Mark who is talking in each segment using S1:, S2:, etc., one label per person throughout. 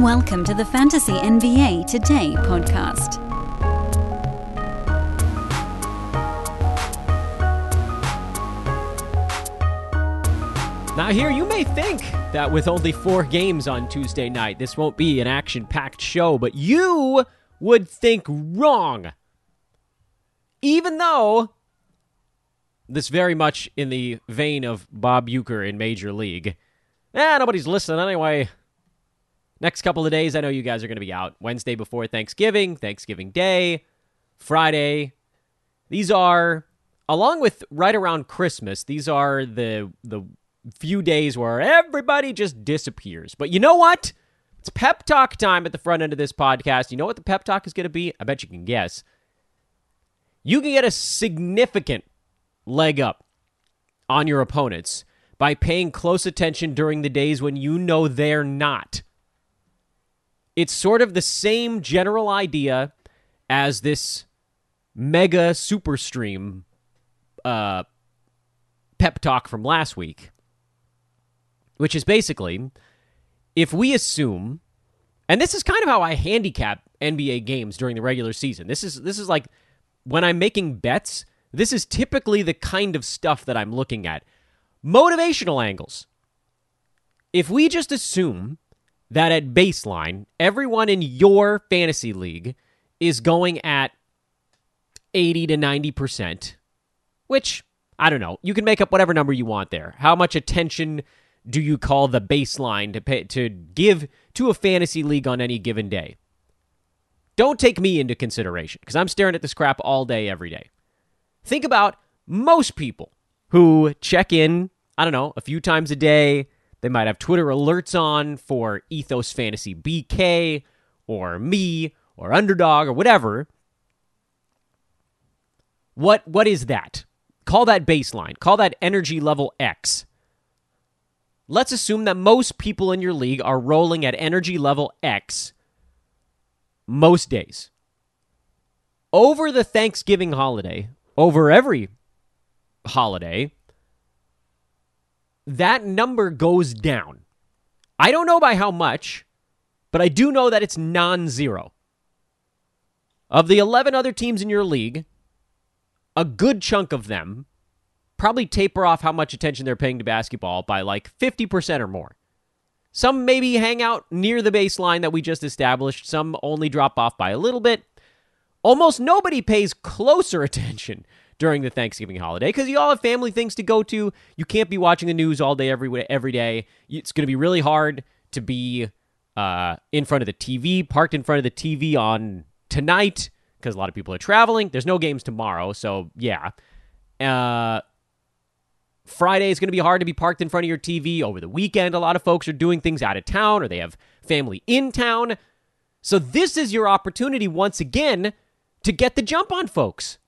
S1: Welcome to the Fantasy NBA Today podcast.
S2: Now, here you may think that with only four games on Tuesday night, this won't be an action packed show, but you would think wrong. Even though this very much in the vein of Bob Uecker in Major League. Eh, nobody's listening anyway. Next couple of days, I know you guys are going to be out. Wednesday before Thanksgiving, Thanksgiving Day, Friday. These are, along with right around Christmas, these are the the few days where everybody just disappears. But you know what? It's pep talk time at the front end of this podcast. You know what the pep talk is going to be? I bet you can guess. You can get a significant leg up on your opponents by paying close attention during the days when you know they're not. It's sort of the same general idea as this mega super stream uh, pep talk from last week, which is basically if we assume, and this is kind of how I handicap NBA games during the regular season. This is this is like when I'm making bets. This is typically the kind of stuff that I'm looking at. Motivational angles. If we just assume that at baseline, everyone in your fantasy league is going at 80 to 90%, which I don't know. You can make up whatever number you want there. How much attention do you call the baseline to pay, to give to a fantasy league on any given day? Don't take me into consideration because I'm staring at this crap all day every day. Think about most people who check in, I don't know, a few times a day. They might have Twitter alerts on for Ethos Fantasy BK or me or Underdog or whatever. What what is that? Call that baseline. Call that energy level X. Let's assume that most people in your league are rolling at energy level X most days. Over the Thanksgiving holiday, over every holiday, that number goes down. I don't know by how much, but I do know that it's non zero. Of the 11 other teams in your league, a good chunk of them probably taper off how much attention they're paying to basketball by like 50% or more. Some maybe hang out near the baseline that we just established, some only drop off by a little bit. Almost nobody pays closer attention during the Thanksgiving holiday because you all have family things to go to. You can't be watching the news all day, every, every day. It's going to be really hard to be uh, in front of the TV, parked in front of the TV on tonight because a lot of people are traveling. There's no games tomorrow, so yeah. Uh, Friday is going to be hard to be parked in front of your TV. Over the weekend, a lot of folks are doing things out of town or they have family in town. So, this is your opportunity once again to get the jump on folks.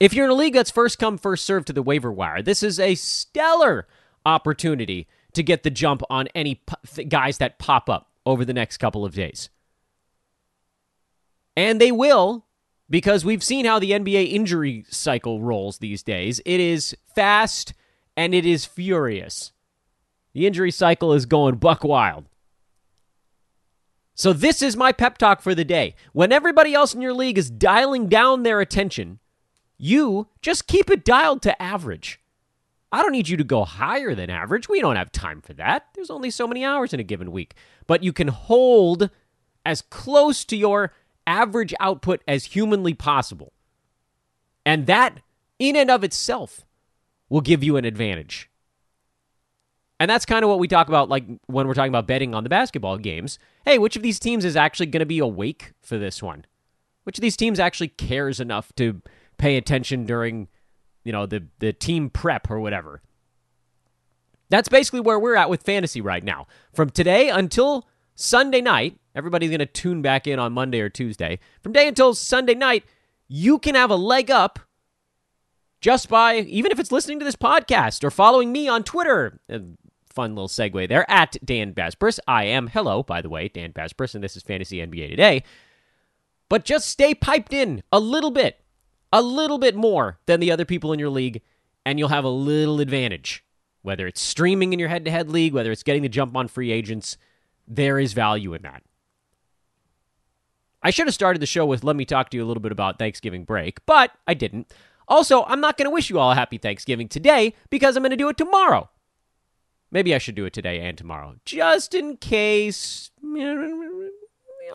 S2: If you're in a league that's first come, first served to the waiver wire, this is a stellar opportunity to get the jump on any guys that pop up over the next couple of days. And they will because we've seen how the NBA injury cycle rolls these days. It is fast and it is furious. The injury cycle is going buck wild. So, this is my pep talk for the day. When everybody else in your league is dialing down their attention, you just keep it dialed to average. I don't need you to go higher than average. We don't have time for that. There's only so many hours in a given week. But you can hold as close to your average output as humanly possible. And that, in and of itself, will give you an advantage. And that's kind of what we talk about, like when we're talking about betting on the basketball games. Hey, which of these teams is actually going to be awake for this one? Which of these teams actually cares enough to pay attention during, you know, the the team prep or whatever? That's basically where we're at with fantasy right now. From today until Sunday night, everybody's going to tune back in on Monday or Tuesday. From day until Sunday night, you can have a leg up just by, even if it's listening to this podcast or following me on Twitter. Fun little segue there at Dan Besbris. I am, hello, by the way, Dan Besbris, and this is Fantasy NBA Today. But just stay piped in a little bit, a little bit more than the other people in your league, and you'll have a little advantage. Whether it's streaming in your head to head league, whether it's getting the jump on free agents, there is value in that. I should have started the show with let me talk to you a little bit about Thanksgiving break, but I didn't. Also, I'm not going to wish you all a happy Thanksgiving today because I'm going to do it tomorrow. Maybe I should do it today and tomorrow, just in case.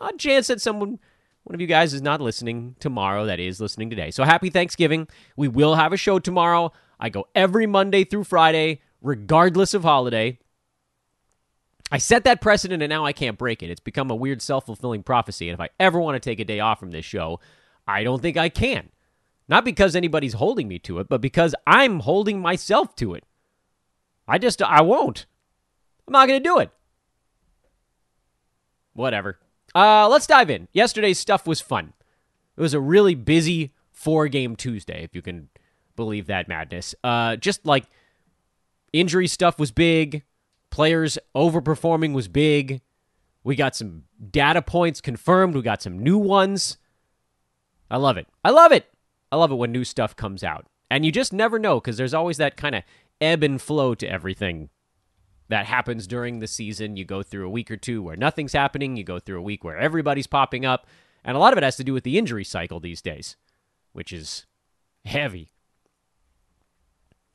S2: Odd chance that someone, one of you guys, is not listening tomorrow. That is listening today. So happy Thanksgiving. We will have a show tomorrow. I go every Monday through Friday, regardless of holiday. I set that precedent and now I can't break it. It's become a weird self fulfilling prophecy. And if I ever want to take a day off from this show, I don't think I can. Not because anybody's holding me to it, but because I'm holding myself to it. I just, I won't. I'm not going to do it. Whatever. Uh, let's dive in. Yesterday's stuff was fun. It was a really busy four game Tuesday, if you can believe that madness. Uh, just like injury stuff was big, players overperforming was big. We got some data points confirmed. We got some new ones. I love it. I love it. I love it when new stuff comes out. And you just never know because there's always that kind of ebb and flow to everything that happens during the season. You go through a week or two where nothing's happening, you go through a week where everybody's popping up. And a lot of it has to do with the injury cycle these days, which is heavy.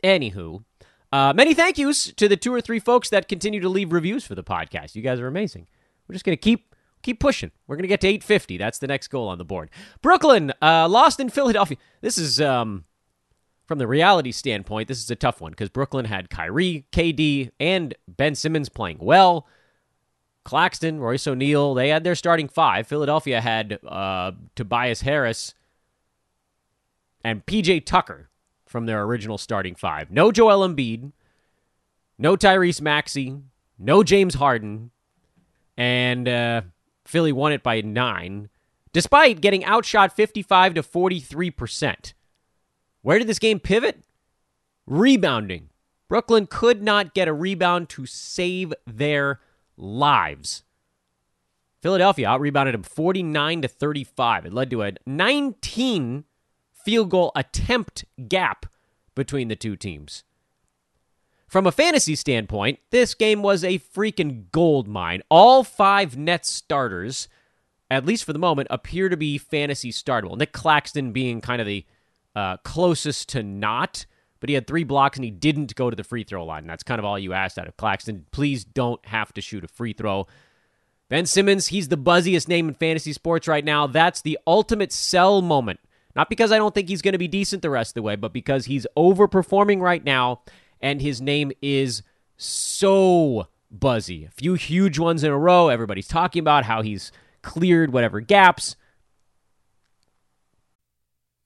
S2: Anywho, uh, many thank yous to the two or three folks that continue to leave reviews for the podcast. You guys are amazing. We're just to keep keep pushing. We're to get to 850. That's the next goal on the board. Brooklyn uh, lost in Philadelphia. This is um, from the reality standpoint. This is a tough one because Brooklyn had Kyrie, KD, and Ben Simmons playing well. Claxton, Royce O'Neale, they had their starting five. Philadelphia had uh, Tobias Harris and PJ Tucker from their original starting five. No Joel Embiid, no Tyrese Maxey, no James Harden, and uh, Philly won it by nine, despite getting outshot 55 to 43%. Where did this game pivot? Rebounding. Brooklyn could not get a rebound to save their lives. Philadelphia out rebounded them 49 to 35. It led to a 19 field goal attempt gap between the two teams. From a fantasy standpoint, this game was a freaking gold mine. All five Nets starters, at least for the moment, appear to be fantasy startable. Nick Claxton being kind of the uh, closest to not, but he had three blocks and he didn't go to the free throw line. That's kind of all you asked out of Claxton. Please don't have to shoot a free throw. Ben Simmons, he's the buzziest name in fantasy sports right now. That's the ultimate sell moment not because I don't think he's going to be decent the rest of the way, but because he's overperforming right now and his name is so buzzy. A few huge ones in a row. Everybody's talking about how he's cleared whatever gaps.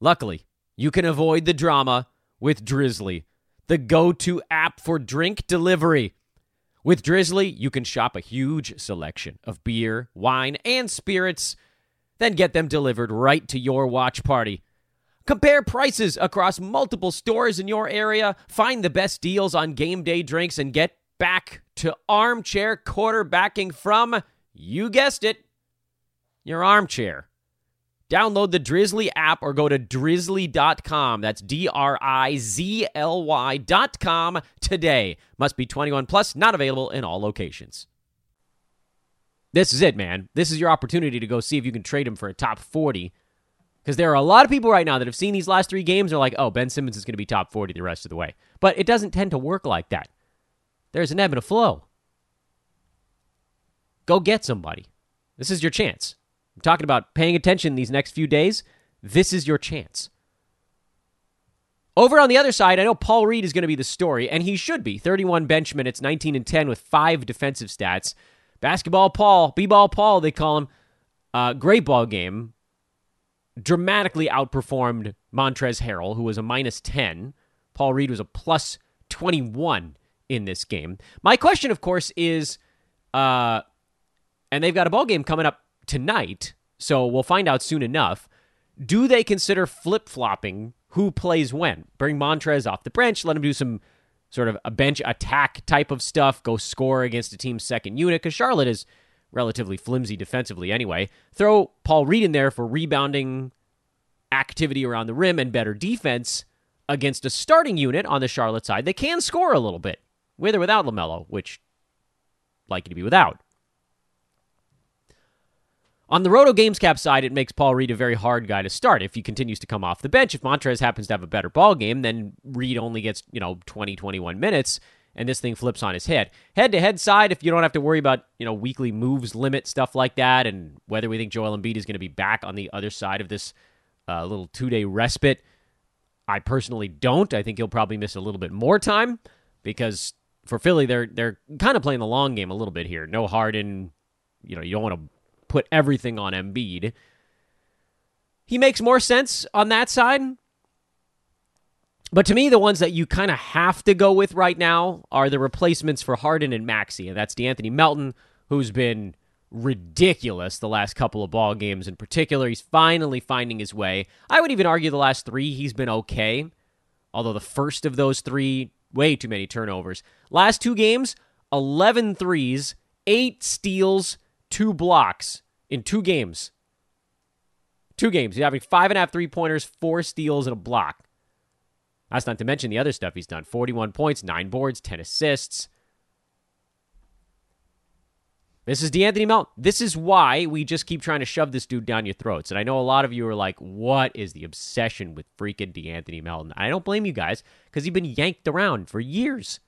S2: Luckily, you can avoid the drama with Drizly, the go to app for drink delivery. With Drizly, you can shop a huge selection of beer, wine, and spirits then get them delivered right to your watch party. Compare prices across multiple stores in your area, find the best deals on game day drinks, and get back to armchair quarterbacking from, you guessed it, your armchair. Download the Drizly app or go to drizly.com. That's D R I Z L Y.com today. Must be 21 plus, not available in all locations. This is it, man. This is your opportunity to go see if you can trade him for a top 40. Because there are a lot of people right now that have seen these last three games. They're like, oh, Ben Simmons is going to be top 40 the rest of the way. But it doesn't tend to work like that. There's an ebb and a flow. Go get somebody. This is your chance. I'm talking about paying attention these next few days. This is your chance. Over on the other side, I know Paul Reed is going to be the story, and he should be. 31 bench minutes, 19 and 10 with five defensive stats. Basketball Paul, B-ball Paul, they call him. Uh, great ball game. Dramatically outperformed Montrezl Harrell, who was a minus 10. Paul Reed was a plus 21 in this game. My question, of course, is uh, and they've got a ball game coming up tonight, so we'll find out soon enough. Do they consider flip flopping who plays when? Bring Montrez off the bench, let him do some sort of a bench attack type of stuff, go score against a team's second unit, because Charlotte is relatively flimsy defensively anyway. Throw Paul Reed in there for rebounding activity around the rim and better defense against a starting unit on the Charlotte side. They can score a little bit, with or without LaMelo, which likely to be without. On the Roto Games Cap side, it makes Paul Reed a very hard guy to start if he continues to come off the bench. If Montrez happens to have a better ball game, then Reed only gets, you know, 20, 21 minutes, and this thing flips on his head. Head to head side, if you don't have to worry about, you know, weekly moves, limit, stuff like that, and whether we think Joel Embiid is going to be back on the other side of this uh, little two day respite, I personally don't. I think he'll probably miss a little bit more time because for Philly, they're they're kind of playing the long game a little bit here. No Harden, you know, you don't want to put everything on Embiid. He makes more sense on that side. But to me, the ones that you kind of have to go with right now are the replacements for Harden and Maxey, and that's De'Anthony Melton, who's been ridiculous the last couple of ball games in particular. He's finally finding his way. I would even argue the last three he's been okay, although the first of those three, way too many turnovers. Last two games, 11 threes, eight steals, two blocks in two games. Two games. He's having five and a half three pointers, four steals, and a block. That's not to mention the other stuff he's done 41 points, nine boards, 10 assists. This is De'Anthony Melton. This is why we just keep trying to shove this dude down your throats. And I know a lot of you are like, what is the obsession with freaking De'Anthony Melton? I don't blame you guys because he's been yanked around for years.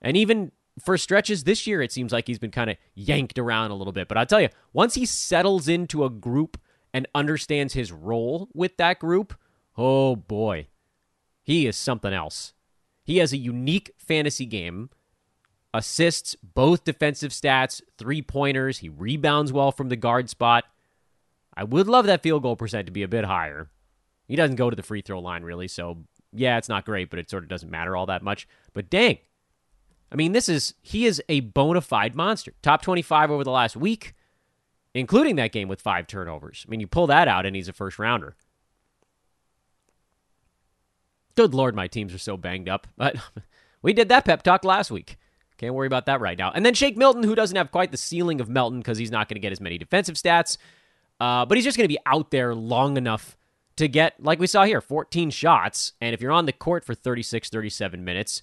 S2: And even for stretches this year, it seems like he's been kind of yanked around a little bit. But I'll tell you, once he settles into a group and understands his role with that group, oh boy, he is something else. He has a unique fantasy game, assists both defensive stats, three pointers. He rebounds well from the guard spot. I would love that field goal percent to be a bit higher. He doesn't go to the free throw line really, so yeah, it's not great, but it sort of doesn't matter all that much. But dang, I mean, this is he is a bona fide monster. Top 25 over the last week, including that game with five turnovers. I mean, you pull that out and he's a first rounder. Good lord, my teams are so banged up. But we did that pep talk last week. Can't worry about that right now. And then Shake Milton, who doesn't have quite the ceiling of Melton because he's not going to get as many defensive stats, uh, but he's just going to be out there long enough to get, like we saw here, 14 shots. And if you're on the court for 36, 37 minutes,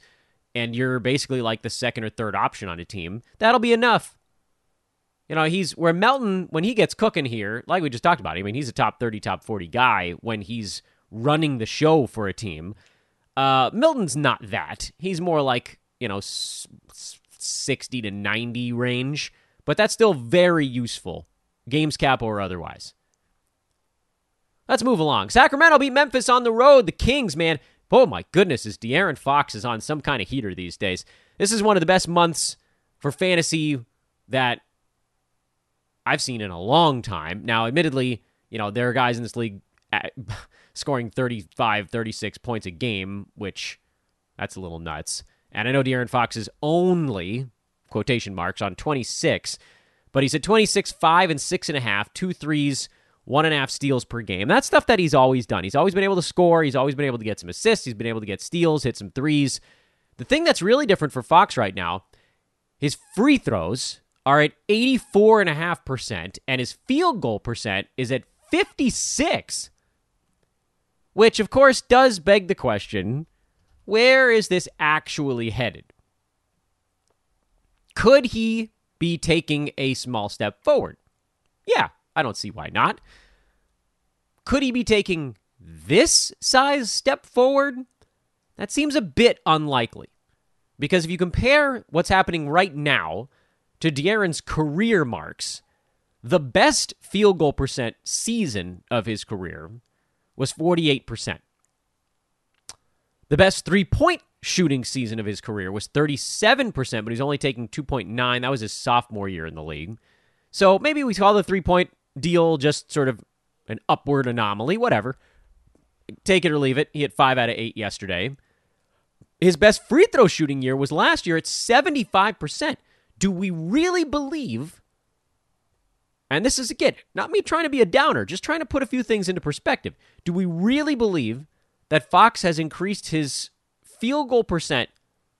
S2: and you're basically like the second or third option on a team, that'll be enough. You know, he's where Melton, when he gets cooking here, like we just talked about, I mean, he's a top 30, top 40 guy when he's running the show for a team. Uh, Milton's not that. He's more like, you know, 60 to 90 range, but that's still very useful, games cap or otherwise. Let's move along. Sacramento beat Memphis on the road. The Kings, man, Oh my goodness, is De'Aaron Fox is on some kind of heater these days. This is one of the best months for fantasy that I've seen in a long time. Now, admittedly, you know, there are guys in this league at, scoring 35, 36 points a game, which that's a little nuts. And I know De'Aaron Fox is only quotation marks on 26, but he's at 26, 5 and 6.5, two threes, one and a half steals per game. That's stuff that he's always done. He's always been able to score. He's always been able to get some assists. He's been able to get steals, hit some threes. The thing that's really different for Fox right now, his free throws are at 84.5%, and his field goal percent is at 56. Which, of course, does beg the question where is this actually headed? Could he be taking a small step forward? Yeah, I don't see why not. Could he be taking this size step forward? That seems a bit unlikely. Because if you compare what's happening right now to De'Aaron's career marks, the best field goal percent season of his career was 48%. The best three point shooting season of his career was 37%, but he's only taking 2.9. That was his sophomore year in the league. So maybe we call the three point deal just sort of an upward anomaly, whatever. Take it or leave it. He hit five out of eight yesterday. His best free throw shooting year was last year at 75%. Do we really believe and this is again not me trying to be a downer, just trying to put a few things into perspective. Do we really believe that Fox has increased his field goal percent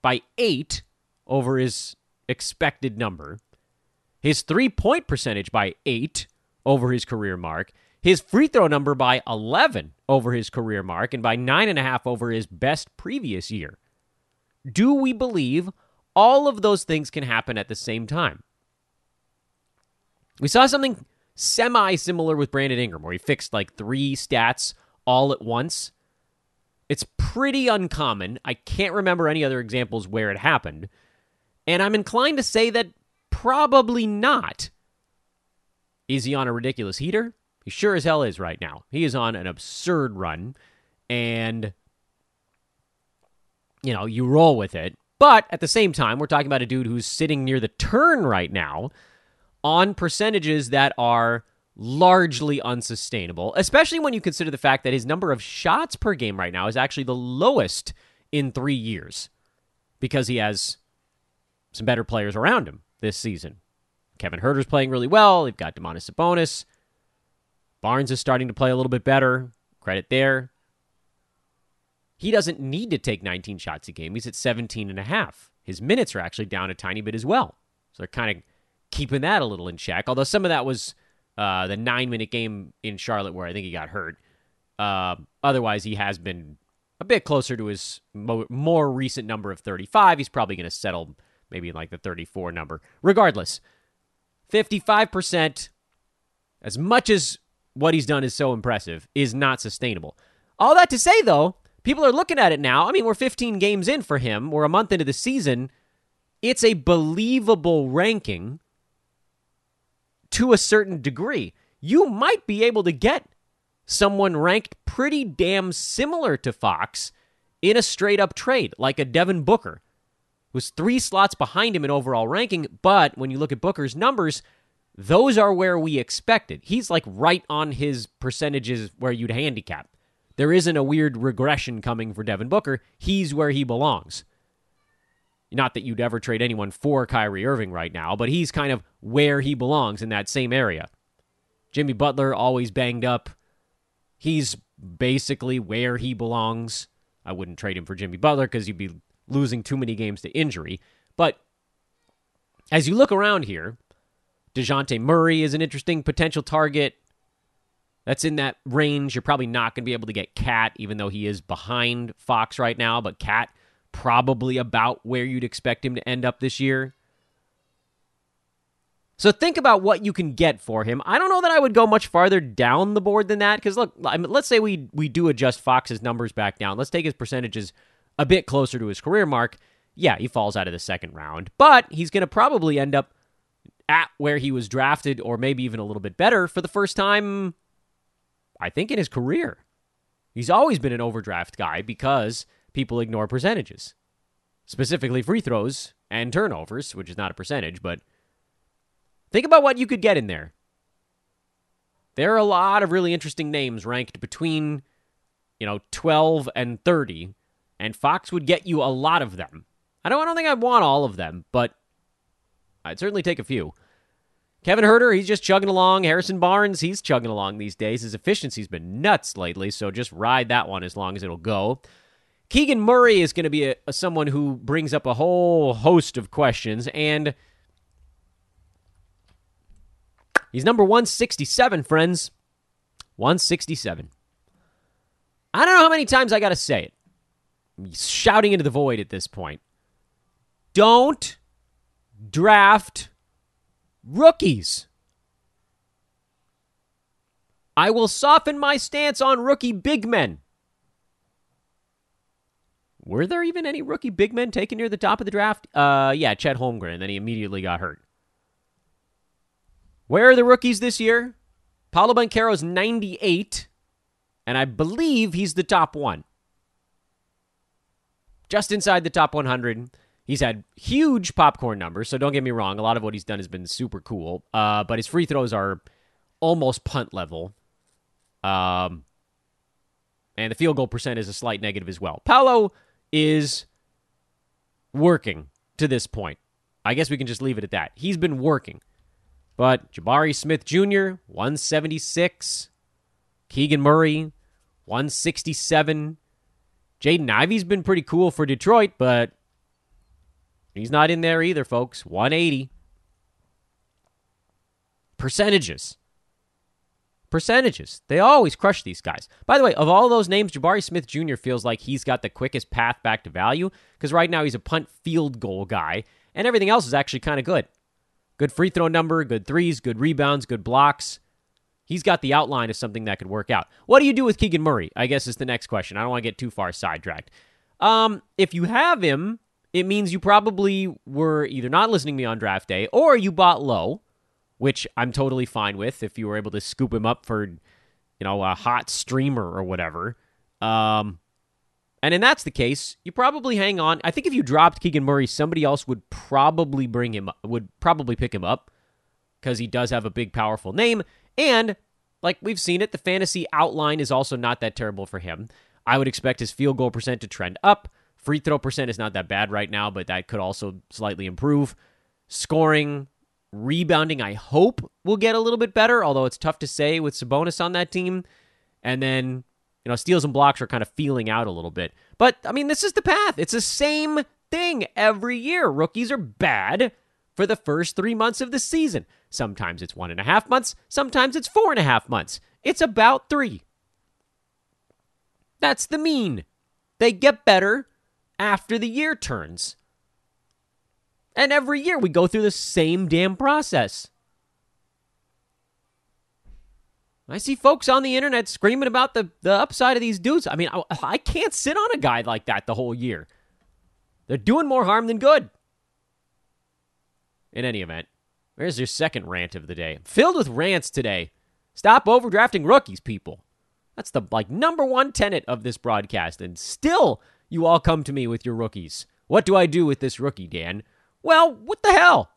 S2: by eight over his expected number, his three point percentage by eight over his career mark, his free throw number by 11 over his career mark, and by nine and a half over his best previous year? Do we believe all of those things can happen at the same time? We saw something semi similar with Brandon Ingram, where he fixed like three stats all at once. It's pretty uncommon. I can't remember any other examples where it happened. And I'm inclined to say that probably not. Is he on a ridiculous heater? He sure as hell is right now. He is on an absurd run. And, you know, you roll with it. But at the same time, we're talking about a dude who's sitting near the turn right now on percentages that are largely unsustainable, especially when you consider the fact that his number of shots per game right now is actually the lowest in three years because he has some better players around him this season. Kevin Huerter's playing really well. They've got Domantas Sabonis. Barnes is starting to play a little bit better. Credit there. He doesn't need to take 19 shots a game. He's at 17 and a half. His minutes are actually down a tiny bit as well. So they're kind of keeping that a little in check. Although some of that was uh, the nine minute game in Charlotte where I think he got hurt. Uh, otherwise, he has been a bit closer to his mo- more recent number of 35. He's probably going to settle maybe in like the 34 number. Regardless, 55%, as much as what he's done is so impressive, is not sustainable. All that to say, though, people are looking at it now. I mean, we're 15 games in for him, we're a month into the season. It's a believable ranking to a certain degree. You might be able to get someone ranked pretty damn similar to Fox in a straight up trade, like a Devin Booker, who's three slots behind him in overall ranking. But when you look at Booker's numbers, those are where we expected. He's like right on his percentages where you'd handicap. There isn't a weird regression coming for Devin Booker. He's where he belongs. Not that you'd ever trade anyone for Kyrie Irving right now, but he's kind of where he belongs in that same area. Jimmy Butler, always banged up. He's basically where he belongs. I wouldn't trade him for Jimmy Butler because you'd be losing too many games to injury. But as you look around here, Dejounte Murray is an interesting potential target. That's in that range. You're probably not going to be able to get KAT, even though he is behind Fox right now. But KAT probably about where you'd expect him to end up this year. So think about what you can get for him. I don't know that I would go much farther down the board than that because look, I mean, let's say we we do adjust Fox's numbers back down. Let's take his percentages a bit closer to his career mark. Yeah, he falls out of the second round, but he's going to probably end up at where he was drafted or maybe even a little bit better for the first time I think in his career. He's always been an overdraft guy because people ignore percentages, specifically free throws and turnovers, which is not a percentage, but think about what you could get in there. There are a lot of really interesting names ranked between, you know, 12 and 30, and Fox would get you a lot of them. I don't, I don't think I'd want all of them, but I'd certainly take a few. Kevin Huerter, he's just chugging along. Harrison Barnes, he's chugging along these days. His efficiency's been nuts lately, so just ride that one as long as it'll go. Keegan Murray is going to be a, a, someone who brings up a whole host of questions, and he's number 167, friends. 167. I don't know how many times I got to say it. I'm shouting into the void at this point. Don't draft rookies. I will soften my stance on rookie big men. Were there even any rookie big men taken near the top of the draft? Uh, yeah, Chet Holmgren, and then he immediately got hurt. Where are the rookies this year? Paolo Banchero's 98, and I believe he's the top one. Just inside the top 100. He's had huge popcorn numbers, so don't get me wrong. A lot of what he's done has been super cool, uh, but his free throws are almost punt level. Um, and the field goal percent is a slight negative as well. Paolo is working to this point. I guess we can just leave it at that. He's been working. But Jabari Smith Jr., 176. Keegan Murray, 167. Jaden Ivey's been pretty cool for Detroit, but he's not in there either, folks. 180. Percentages. Percentages. They always crush these guys. By the way, of all those names, Jabari Smith Jr. feels like he's got the quickest path back to value because right now he's a punt field goal guy, and everything else is actually kind of good. Good free throw number, good threes, good rebounds, good blocks. He's got the outline of something that could work out. What do you do with Keegan Murray? I guess is the next question. I don't want to get too far sidetracked. Um, if you have him, it means you probably were either not listening to me on draft day or you bought low, which I'm totally fine with if you were able to scoop him up for, you know, a hot streamer or whatever. Um, and in that's the case, you probably hang on. I think if you dropped Keegan Murray, somebody else would probably bring him would probably pick him up because he does have a big powerful name and like we've seen it, the fantasy outline is also not that terrible for him. I would expect his field goal percent to trend up. Free throw percent is not that bad right now, but that could also slightly improve. Scoring, rebounding, I hope will get a little bit better, although it's tough to say with Sabonis on that team. And then, you know, steals and blocks are kind of feeling out a little bit. But I mean, this is the path. It's the same thing every year. Rookies are bad for the first three months of the season. Sometimes it's one and a half months, sometimes it's four and a half months. It's about three. That's the mean. They get better after the year turns. And every year we go through the same damn process. I see folks on the internet screaming about the, the upside of these dudes. I mean, I, I can't sit on a guy like that the whole year. They're doing more harm than good. In any event, there's your second rant of the day. Filled with rants today. Stop overdrafting rookies, people. That's the like number one tenet of this broadcast, and still you all come to me with your rookies. What do I do with this rookie, Dan? Well, what the hell?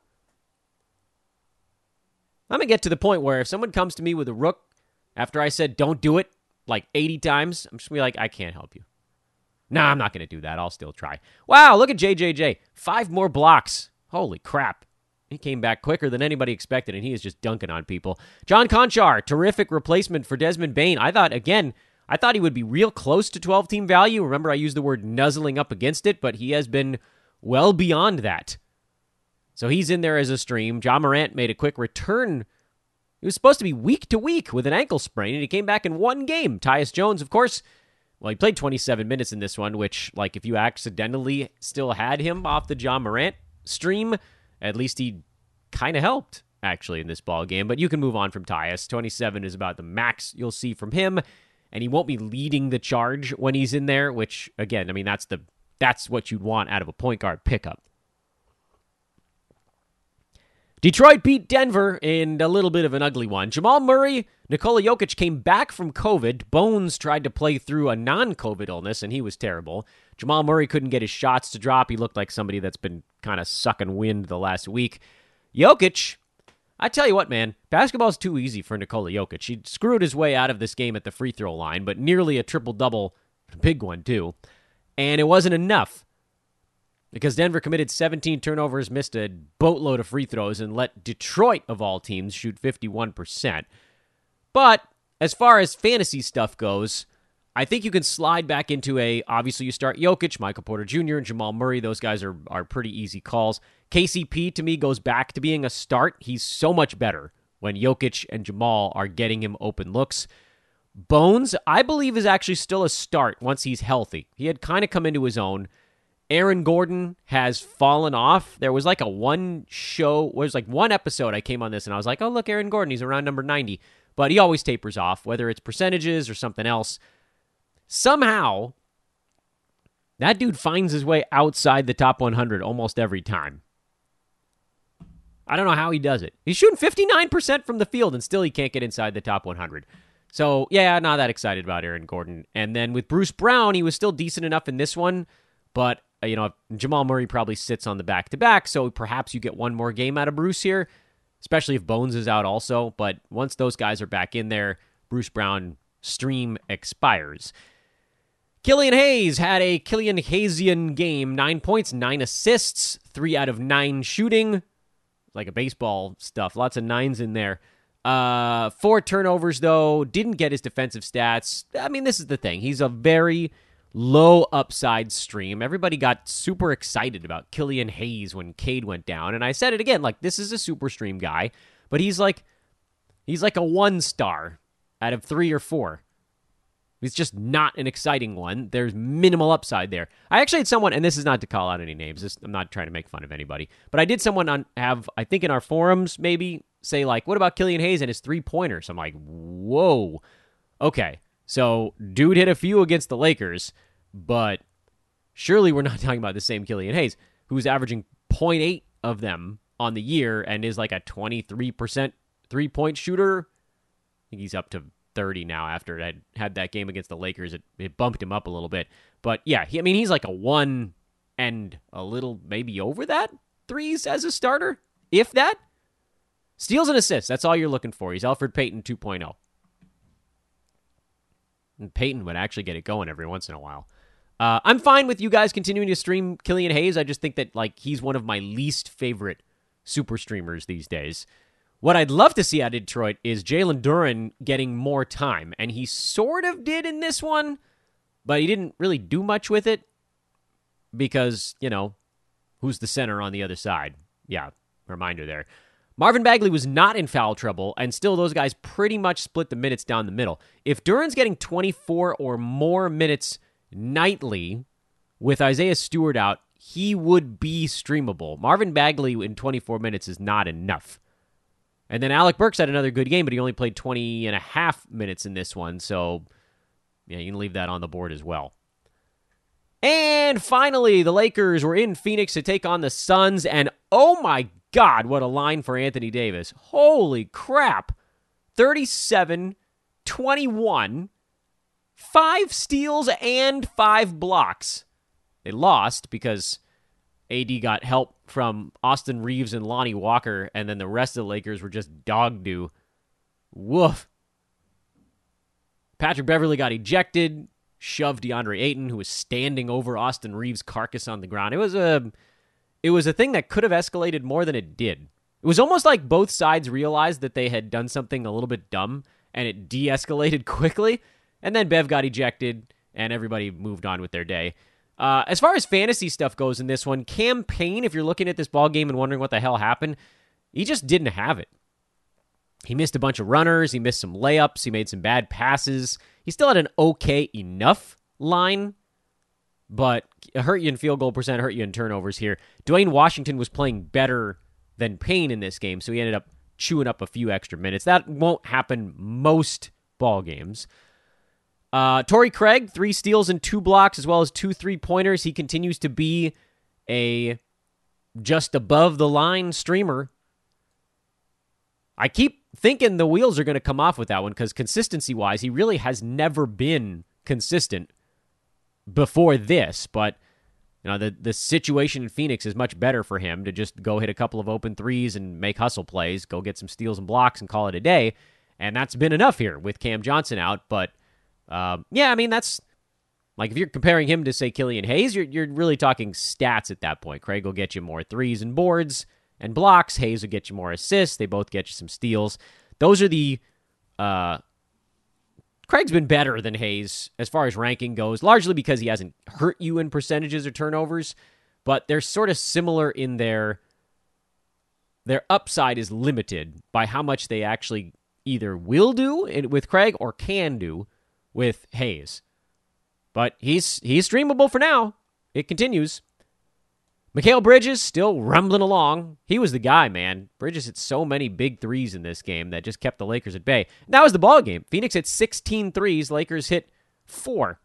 S2: I'm gonna get to the point where if someone comes to me with a rook after I said don't do it like 80 times, I'm just gonna be like, I can't help you. Nah, I'm not gonna do that. I'll still try. Wow, look at JJJ. Five more blocks. Holy crap. He came back quicker than anybody expected, and he is just dunking on people. John Konchar, terrific replacement for Desmond Bane. I thought, again, I thought he would be real close to 12 team value. Remember, I used the word nuzzling up against it, but he has been well beyond that. So he's in there as a stream. Ja Morant made a quick return. He was supposed to be week to week with an ankle sprain, and he came back in one game. Tyus Jones, of course, well, he played 27 minutes in this one, which, like, if you accidentally still had him off the Ja Morant stream, at least he kind of helped actually in this ball game. But you can move on from Tyus. 27 is about the max you'll see from him, and he won't be leading the charge when he's in there. Which again, I mean that's the that's what you'd want out of a point guard pickup. Detroit beat Denver in a little bit of an ugly one. Jamal Murray, Nikola Jokic came back from COVID. Bones tried to play through a non COVID illness, and he was terrible. Jamal Murray couldn't get his shots to drop. He looked like somebody that's been kind of sucking wind the last week. Jokic, I tell you what, man, basketball's too easy for Nikola Jokic. He screwed his way out of this game at the free throw line, but nearly a triple double, a big one, too. And it wasn't enough because Denver committed 17 turnovers, missed a boatload of free throws, and let Detroit, of all teams, shoot 51%. But as far as fantasy stuff goes, I think you can slide back into a. Obviously, you start Jokic, Michael Porter Jr., and Jamal Murray. Those guys are, are pretty easy calls. KCP, to me, goes back to being a start. He's so much better when Jokic and Jamal are getting him open looks. Bones, I believe, is actually still a start once he's healthy. He had kind of come into his own. Aaron Gordon has fallen off. There was like a one show, was like one episode I came on this and I was like, oh, look, Aaron Gordon, he's around number 90. But he always tapers off, whether it's percentages or something else. Somehow, that dude finds his way outside the top 100 almost every time. I don't know how he does it. He's shooting 59% from the field and still he can't get inside the top 100. So, yeah, not that excited about Aaron Gordon. And then with Bruce Brown, he was still decent enough in this one, but uh, you know, Jamal Murray probably sits on the back to back, so perhaps you get one more game out of Bruce here, especially if Bones is out also. But once those guys are back in there, Bruce Brown stream expires. Killian Hayes had a Killian Hayesian game, nine points, nine assists, three out of nine shooting. like a baseball stuff. Lots of nines in there. Uh, four turnovers though. Didn't get his defensive stats. I mean, this is the thing. He's a very low upside stream. Everybody got super excited about Killian Hayes when Cade went down, and I said it again. Like this is a super stream guy, but he's like he's like a one star out of three or four. He's just not an exciting one. There's minimal upside there. I actually had someone, and this is not to call out any names. This, I'm not trying to make fun of anybody, but I did someone on have I think in our forums maybe say like, what about Killian Hayes and his three pointers? I'm like, whoa, okay. So dude hit a few against the Lakers, but surely we're not talking about the same Killian Hayes, who's averaging 0.8 of them on the year and is like a 23% three point shooter. I think he's up to 30 now after I had that game against the Lakers. It, it bumped him up a little bit. But yeah, he, I mean, he's like a one and a little maybe over that threes as a starter, if that. Steals and assists. That's all you're looking for. He's Elfrid Payton 2.0. And Payton would actually get it going every once in a while. Uh, I'm fine with you guys continuing to stream Killian Hayes. I just think that like he's one of my least favorite super streamers these days. What I'd love to see out of Detroit is Jalen Duren getting more time, and he sort of did in this one, but he didn't really do much with it because, you know, who's the center on the other side? Yeah, reminder there. Marvin Bagley was not in foul trouble, and still those guys pretty much split the minutes down the middle. If Duren's getting 24 or more minutes nightly with Isaiah Stewart out, he would be streamable. Marvin Bagley in 24 minutes is not enough. And then Alec Burks had another good game, but he only played 20 and a half minutes in this one. So, yeah, you can leave that on the board as well. And finally, the Lakers were in Phoenix to take on the Suns. And oh my God, what a line for Anthony Davis. Holy crap. 37 21, five steals and five blocks. They lost because AD got help from Austin Reaves and Lonnie Walker, and then the rest of the Lakers were just dog do. Woof. Patrick Beverley got ejected, shoved DeAndre Ayton, who was standing over Austin Reaves' carcass on the ground. It was a it was a thing that could have escalated more than it did. It was almost like both sides realized that they had done something a little bit dumb and it de escalated quickly. And then Bev got ejected and everybody moved on with their day. Uh, as far as fantasy stuff goes in this one, Cam Payne, if you're looking at this ball game and wondering what the hell happened, he just didn't have it. He missed a bunch of runners. He missed some layups. He made some bad passes. He still had an okay enough line, but hurt you in field goal percent, hurt you in turnovers here. Duane Washington was playing better than Payne in this game, so he ended up chewing up a few extra minutes. That won't happen most ball games. Uh, Torrey Craig, three steals and two blocks, as well as two three pointers. He continues to be a just above the line streamer. I keep thinking the wheels are going to come off with that one because consistency wise, he really has never been consistent before this. But you know, the the situation in Phoenix is much better for him to just go hit a couple of open threes and make hustle plays, go get some steals and blocks, and call it a day. And that's been enough here with Cam Johnson out. But um, yeah, I mean that's like if you're comparing him to say Killian Hayes, you're you're really talking stats at that point. Craig will get you more threes and boards and blocks. Hayes will get you more assists. They both get you some steals. Those are the uh, Craig's been better than Hayes as far as ranking goes, largely because he hasn't hurt you in percentages or turnovers, but they're sort of similar in their their upside is limited by how much they actually either will do with Craig or can do with Hayes. But he's he's streamable for now. It continues. Mikal Bridges still rumbling along. He was the guy, man. Bridges hit so many big threes in this game that just kept the Lakers at bay. that was the ball game. Phoenix hit 16 threes. Lakers hit four.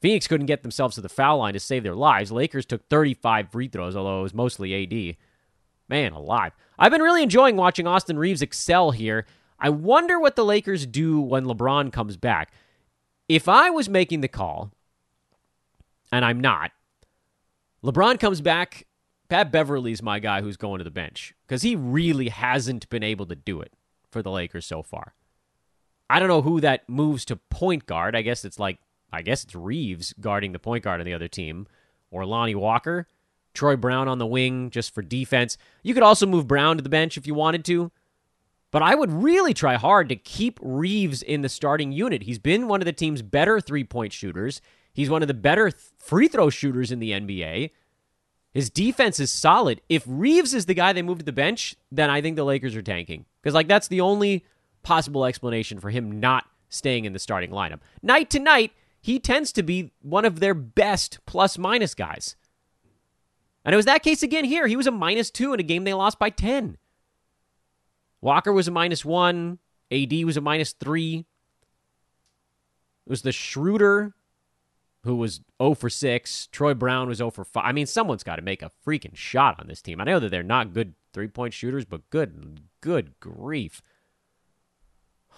S2: Phoenix couldn't get themselves to the foul line to save their lives. Lakers took 35 free throws, although it was mostly AD. Man, alive. I've been really enjoying watching Austin Reaves excel here. I wonder what the Lakers do when LeBron comes back. If I was making the call, and I'm not, LeBron comes back, Pat Beverley's my guy who's going to the bench because he really hasn't been able to do it for the Lakers so far. I don't know who that moves to point guard. I guess it's like, I guess it's Reaves guarding the point guard on the other team, or Lonnie Walker. Troy Brown on the wing just for defense. You could also move Brown to the bench if you wanted to. But I would really try hard to keep Reaves in the starting unit. He's been one of the team's better three point shooters. He's one of the better free throw shooters in the NBA. His defense is solid. If Reaves is the guy they move to the bench, then I think the Lakers are tanking. Because, like, that's the only possible explanation for him not staying in the starting lineup. Night to night, he tends to be one of their best plus minus guys. And it was that case again here. He was a minus two in a game they lost by 10. Walker was a minus one. AD was a minus three. It was the Schroeder who was 0 for 6. Troy Brown was 0 for 5. I mean, someone's got to make a freaking shot on this team. I know that they're not good three point shooters, but good, good grief.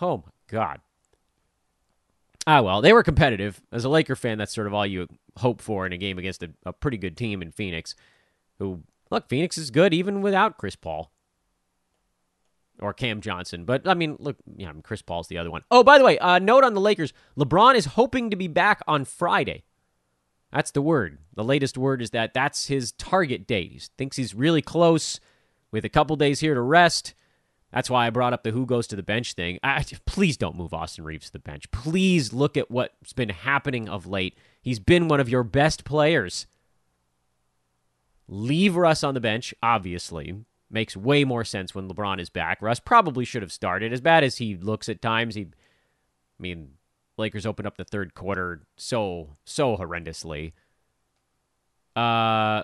S2: Oh my God. Ah, well, they were competitive. As a Laker fan, that's sort of all you hope for in a game against a, a pretty good team in Phoenix. Who, look, Phoenix is good even without Chris Paul or Cam Johnson. But I mean, look, yeah, Chris Paul's the other one. Oh, by the way, uh, note on the Lakers: LeBron is hoping to be back on Friday. That's the word. The latest word is that that's his target date. He thinks he's really close with a couple days here to rest. That's why I brought up the who goes to the bench thing. I, please don't move Austin Reaves to the bench. Please look at what's been happening of late. He's been one of your best players. Leave Russ on the bench, obviously makes way more sense when LeBron is back. Russ probably should have started. As bad as he looks at times, he, I mean, Lakers opened up the third quarter so so horrendously. Uh,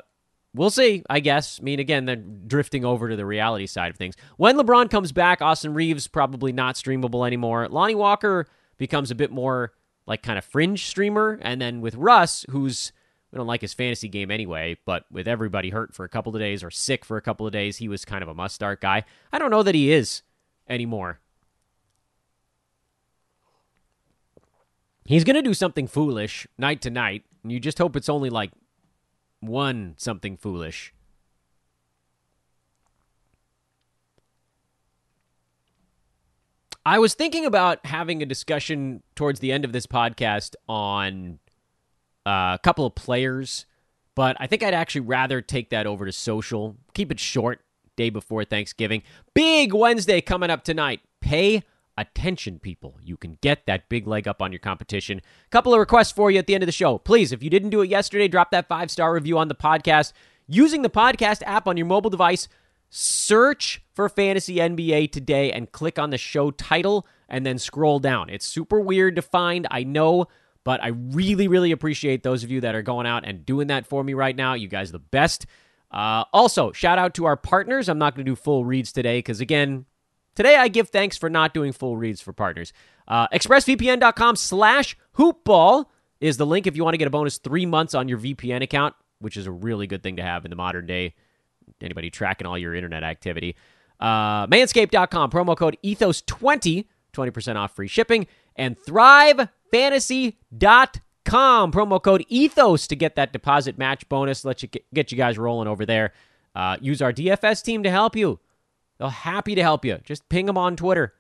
S2: we'll see. I guess. I mean, again, they're drifting over to the reality side of things. When LeBron comes back, Austin Reaves probably not streamable anymore. Lonnie Walker becomes a bit more like kind of fringe streamer, and then with Russ, who's we don't like his fantasy game anyway, but with everybody hurt for a couple of days or sick for a couple of days, he was kind of a must start guy. I don't know that he is anymore. He's going to do something foolish night to night, and you just hope it's only like one something foolish. I was thinking about having a discussion towards the end of this podcast on uh, a couple of players, but I think I'd actually rather take that over to social. Keep it short, day before Thanksgiving. Big Wednesday coming up tonight. Pay attention, people. You can get that big leg up on your competition. A Couple of requests for you at the end of the show. Please, if you didn't do it yesterday, drop that five star review on the podcast. Using the podcast app on your mobile device, search for Fantasy NBA today and click on the show title and then scroll down. It's super weird to find, I know, but I really, really appreciate those of you that are going out and doing that for me right now. You guys the best. Uh, also, shout out to our partners. I'm not going to do full reads today because, again, today I give thanks for not doing full reads for partners. Uh, ExpressVPN.com slash hoopball is the link if you want to get a bonus three months on your VPN account, which is a really good thing to have in the modern day. Anybody tracking all your internet activity. Uh, manscaped.com, promo code ethos20, 20% off free shipping. And Thrive fantasy.com. Promo code ethos to get that deposit match bonus. Let you get you guys rolling over there. Uh, use our DFS team to help you. They're happy to help you. Just ping them on Twitter.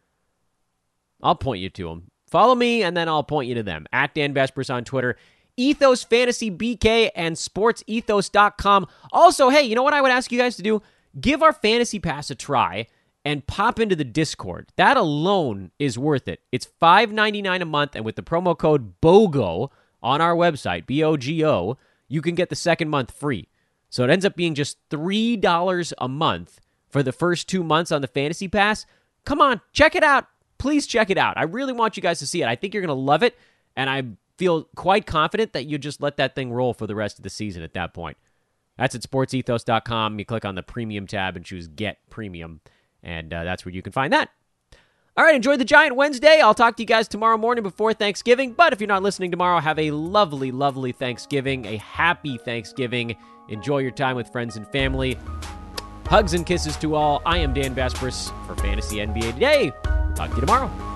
S2: I'll point you to them. Follow me, and then I'll point you to them. At Dan Besbris on Twitter. Ethos Fantasy BK and SportsEthos.com. Also, hey, you know what I would ask you guys to do? Give our Fantasy Pass a try and pop into the Discord. That alone is worth it. It's $5.99 a month, and with the promo code BOGO on our website, B O G O, you can get the second month free. So it ends up being just $3 a month for the first two months on the Fantasy Pass. Come on, check it out. Please check it out. I really want you guys to see it. I think you're going to love it, and I feel quite confident that you just let that thing roll for the rest of the season at that point. That's at sportsethos.com. You click on the premium tab and choose Get Premium. And uh, that's where you can find that. All right, enjoy the Giant Wednesday. I'll talk to you guys tomorrow morning before Thanksgiving. But if you're not listening tomorrow, have a lovely, lovely Thanksgiving, a happy Thanksgiving. Enjoy your time with friends and family. Hugs and kisses to all. I am Dan Besbris for Fantasy NBA Today. Talk to you tomorrow.